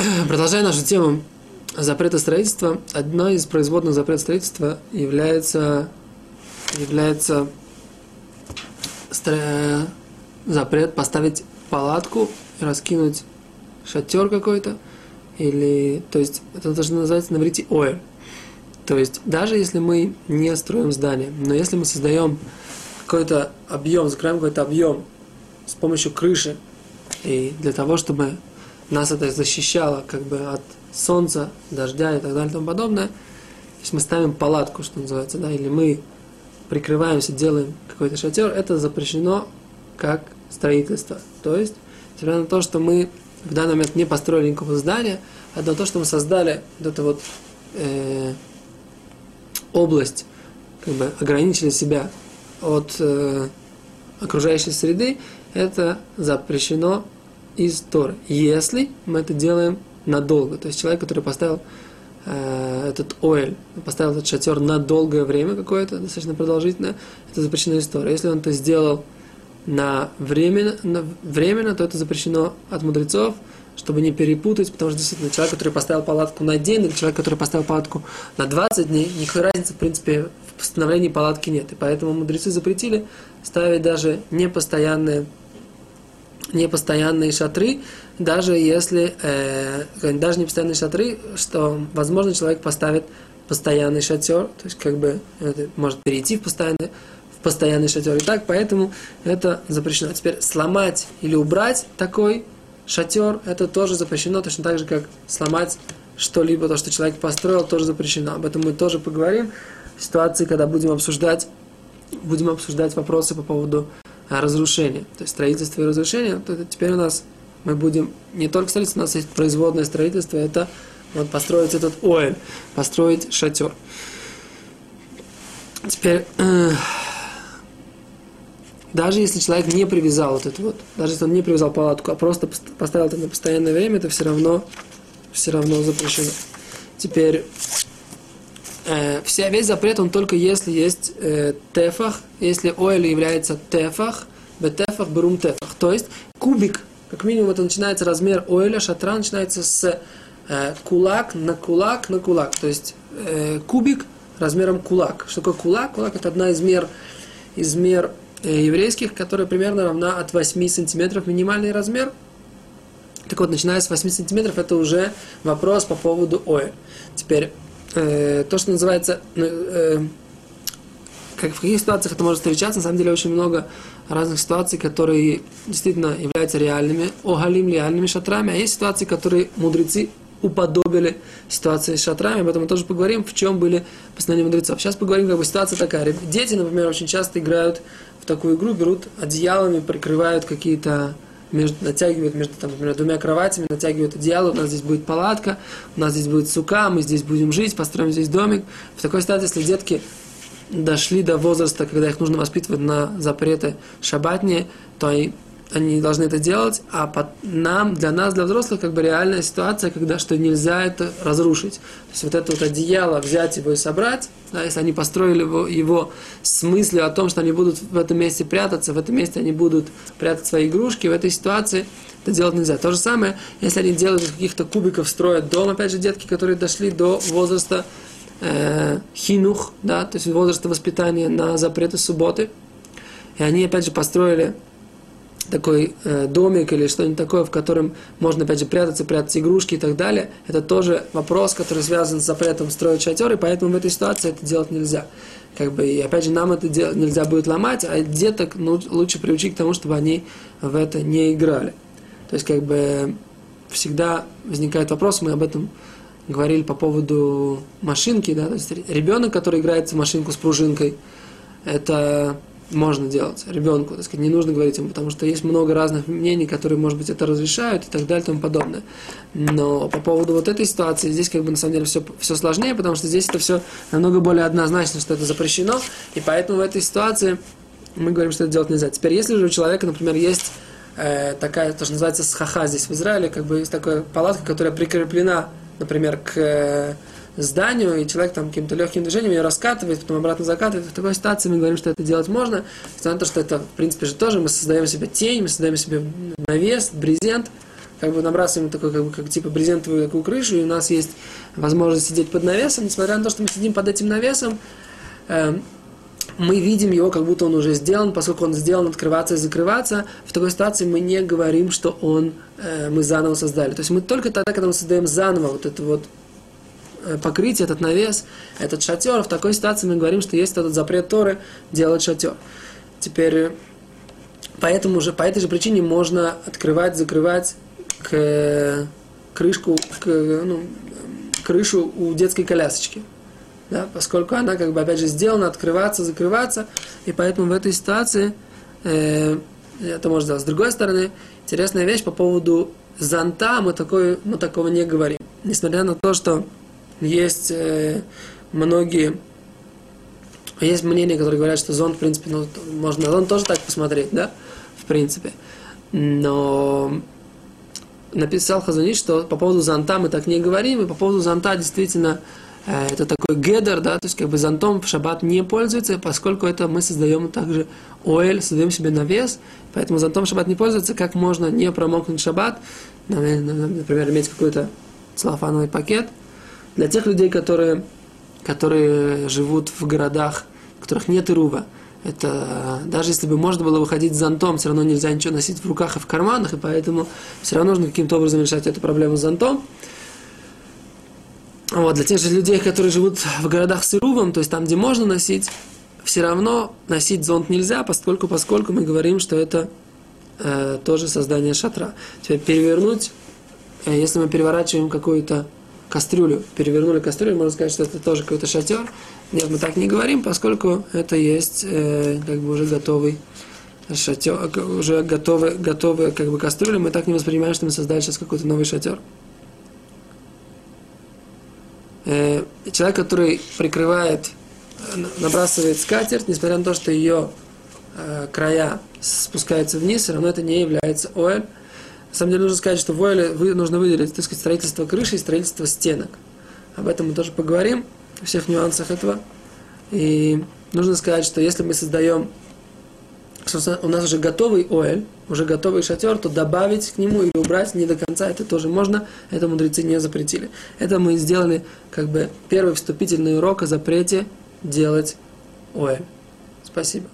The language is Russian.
продолжая нашу тему запрета строительства, одной из производных запрета строительства является, является запрет поставить палатку раскинуть шатер какой-то, или, то есть, это должно называться на иврите оэль. То есть, даже если мы не строим здание, но если мы создаем какой-то объем, закрываем какой-то объем с помощью крыши, и для того, чтобы нас это защищало как бы от солнца, дождя и так далее и тому подобное, то есть мы ставим палатку, что называется, да, или мы прикрываемся, делаем какой-то шатер, это запрещено как строительство. То есть, несмотря на то, что мы в данный момент не построили никакого здания, а на то, что мы создали вот эту вот э, область, как бы ограничили себя от э, окружающей среды, это запрещено из Торы. Если мы это делаем надолго, то есть человек, который поставил э, этот оэль, поставил этот шатер на долгое время какое-то, достаточно продолжительное, это запрещено из Торы. Если он это сделал на временно, на временно, то это запрещено от мудрецов, чтобы не перепутать, потому что действительно человек, который поставил палатку на день, или человек, который поставил палатку на 20 дней, никакой разницы, в принципе, в постановлении палатки нет. И поэтому мудрецы запретили ставить даже непостоянные, непостоянные шатры, даже если, э, даже непостоянные шатры, что, возможно, человек поставит постоянный шатер, то есть как бы это может перейти в постоянный, в постоянный шатер. И так, поэтому это запрещено. Теперь сломать или убрать такой шатер, это тоже запрещено, точно так же, как сломать что-либо, то, что человек построил, тоже запрещено. Об этом мы тоже поговорим в ситуации, когда будем обсуждать, будем обсуждать вопросы по поводу разрушения. То есть строительство и разрушение, то это теперь у нас мы будем не только строительство, у нас есть производное строительство, это вот построить этот оэль, построить шатер. Теперь, э, даже если человек не привязал вот это вот, даже если он не привязал палатку, а просто поставил это на постоянное время, это все равно, все равно запрещено. Теперь, э, вся, весь запрет, он только если есть э, тефах, если оэль является тефах, бетефах, берум тефах. То есть, кубик, как минимум, это начинается размер оэля, шатра начинается с э, кулак на кулак на кулак. То есть, э, кубик размером кулак. Что такое кулак? Кулак это одна из мер, из мер Э, еврейских, которая примерно равна от 8 сантиметров минимальный размер. Так вот, начиная с 8 сантиметров, это уже вопрос по поводу оэ. Теперь, э, то, что называется, ну, э, как в каких ситуациях это может встречаться, на самом деле очень много разных ситуаций, которые действительно являются реальными, огалим, реальными шатрами, а есть ситуации, которые мудрецы уподобили ситуации с шатрами, об этом мы тоже поговорим, в чем были постановления мудрецов. Сейчас поговорим, как бы ситуация такая. Дети, например, очень часто играют в такую игру, берут одеялами, прикрывают какие-то между, натягивают между, там, например, двумя кроватями, натягивают одеяло, у нас здесь будет палатка, у нас здесь будет сука, мы здесь будем жить, построим здесь домик. В такой ситуации, если детки дошли до возраста, когда их нужно воспитывать на запреты шабатние, то они они должны это делать, а под нам, для нас, для взрослых, как бы реальная ситуация, когда что нельзя это разрушить. То есть вот это вот одеяло взять его и собрать, да, если они построили его, его с мыслью о том, что они будут в этом месте прятаться, в этом месте они будут прятать свои игрушки, в этой ситуации это делать нельзя. То же самое, если они делают из каких-то кубиков, строят дом, опять же, детки, которые дошли до возраста э, хинух, да, то есть возраста воспитания на запреты субботы, и они, опять же, построили такой э, домик или что-нибудь такое, в котором можно, опять же, прятаться, прятать игрушки и так далее, это тоже вопрос, который связан с запретом строить шатер, и поэтому в этой ситуации это делать нельзя. Как бы, и опять же, нам это дел- нельзя будет ломать, а деток ну, лучше приучить к тому, чтобы они в это не играли. То есть, как бы, всегда возникает вопрос, мы об этом говорили по поводу машинки, да, то есть ребенок, который играет в машинку с пружинкой, это можно делать ребенку, так сказать, не нужно говорить ему, потому что есть много разных мнений, которые, может быть, это разрешают и так далее и тому подобное. Но по поводу вот этой ситуации, здесь как бы на самом деле все, все сложнее, потому что здесь это все намного более однозначно, что это запрещено, и поэтому в этой ситуации мы говорим, что это делать нельзя. Теперь, если же у человека, например, есть э, такая, то, что называется схаха здесь в Израиле, как бы есть такая палатка, которая прикреплена, например, к э, зданию, и человек там каким-то легким движением ее раскатывает, потом обратно закатывает. В такой ситуации мы говорим, что это делать можно, несмотря на то, что это, в принципе, же тоже мы создаем себе тень, мы создаем себе навес, брезент, как бы набрасываем такой, как бы, как типа брезентовую такую крышу, и у нас есть возможность сидеть под навесом, несмотря на то, что мы сидим под этим навесом, э, мы видим его, как будто он уже сделан, поскольку он сделан открываться и закрываться, в такой ситуации мы не говорим, что он, э, мы заново создали. То есть мы только тогда, когда мы создаем заново вот это вот покрытие, этот навес, этот шатер, в такой ситуации мы говорим, что есть этот запрет Торы делать шатер. Теперь, поэтому же, по этой же причине можно открывать, закрывать к, крышку, к, ну, крышу у детской колясочки да, поскольку она, как бы, опять же, сделана открываться, закрываться, и поэтому в этой ситуации э, это можно сделать. С другой стороны, интересная вещь по поводу зонта, мы, такой, мы такого не говорим. Несмотря на то, что есть э, многие, есть мнения, которые говорят, что зонт, в принципе, ну, можно на зонт тоже так посмотреть, да, в принципе. Но написал Хазаниш, что по поводу зонта мы так не говорим, и по поводу зонта действительно Э, это такой гедер, да, то есть как бы зонтом в шаббат не пользуется, поскольку это мы создаем также оэль, создаем себе навес, поэтому зонтом в шаббат не пользуется, как можно не промокнуть шаббат, например, иметь какой-то целлофановый пакет. Для тех людей, которые, которые живут в городах, в которых нет ирува, это даже если бы можно было выходить с зонтом, все равно нельзя ничего носить в руках и в карманах, и поэтому все равно нужно каким-то образом решать эту проблему с зонтом. Вот, для тех же людей, которые живут в городах с Ирувом, то есть там, где можно носить, все равно носить зонт нельзя, поскольку, поскольку мы говорим, что это э, тоже создание шатра. Теперь перевернуть, э, если мы переворачиваем какую-то кастрюлю, перевернули кастрюлю, можно сказать, что это тоже какой-то шатер. Нет, мы так не говорим, поскольку это есть э, как бы уже готовый шатер, уже готовый, готовый как бы кастрюля, мы так не воспринимаем, что мы создали сейчас какой-то новый шатер. Э, человек, который прикрывает, набрасывает скатерть, несмотря на то, что ее э, края спускаются вниз, все равно это не является оэль. На самом деле нужно сказать, что в оэле нужно выделить так сказать, строительство крыши и строительство стенок. Об этом мы тоже поговорим, о всех нюансах этого. И нужно сказать, что если мы создаем у нас уже готовый оэль, уже готовый шатер, то добавить к нему или убрать не до конца, это тоже можно, это мудрецы не запретили. Это мы сделали как бы первый вступительный урок о запрете делать оэль. Спасибо.